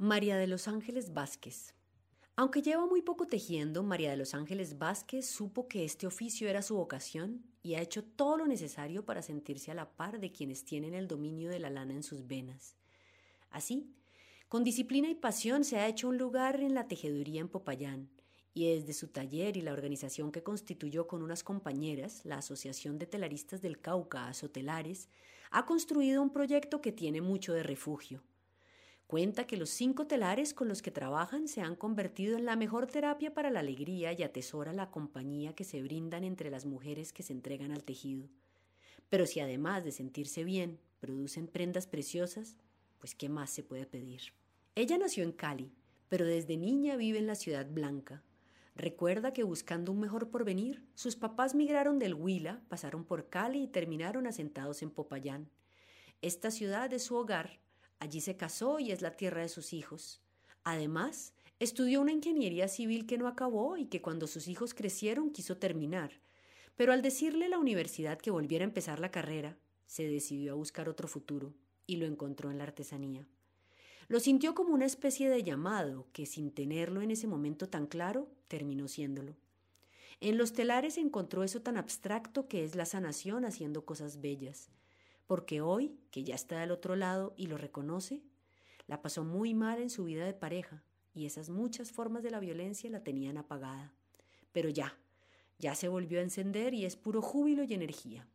María de los Ángeles Vázquez. Aunque lleva muy poco tejiendo, María de los Ángeles Vázquez supo que este oficio era su vocación y ha hecho todo lo necesario para sentirse a la par de quienes tienen el dominio de la lana en sus venas. Así, con disciplina y pasión se ha hecho un lugar en la tejeduría en Popayán, y desde su taller y la organización que constituyó con unas compañeras, la Asociación de Telaristas del Cauca, Azotelares, ha construido un proyecto que tiene mucho de refugio Cuenta que los cinco telares con los que trabajan se han convertido en la mejor terapia para la alegría y atesora la compañía que se brindan entre las mujeres que se entregan al tejido. Pero si además de sentirse bien producen prendas preciosas, pues ¿qué más se puede pedir? Ella nació en Cali, pero desde niña vive en la Ciudad Blanca. Recuerda que buscando un mejor porvenir, sus papás migraron del Huila, pasaron por Cali y terminaron asentados en Popayán. Esta ciudad es su hogar Allí se casó y es la tierra de sus hijos. Además, estudió una ingeniería civil que no acabó y que cuando sus hijos crecieron quiso terminar. Pero al decirle la universidad que volviera a empezar la carrera, se decidió a buscar otro futuro y lo encontró en la artesanía. Lo sintió como una especie de llamado que, sin tenerlo en ese momento tan claro, terminó siéndolo. En los telares encontró eso tan abstracto que es la sanación haciendo cosas bellas, porque hoy, que ya está del otro lado y lo reconoce, la pasó muy mal en su vida de pareja y esas muchas formas de la violencia la tenían apagada. Pero ya, ya se volvió a encender y es puro júbilo y energía.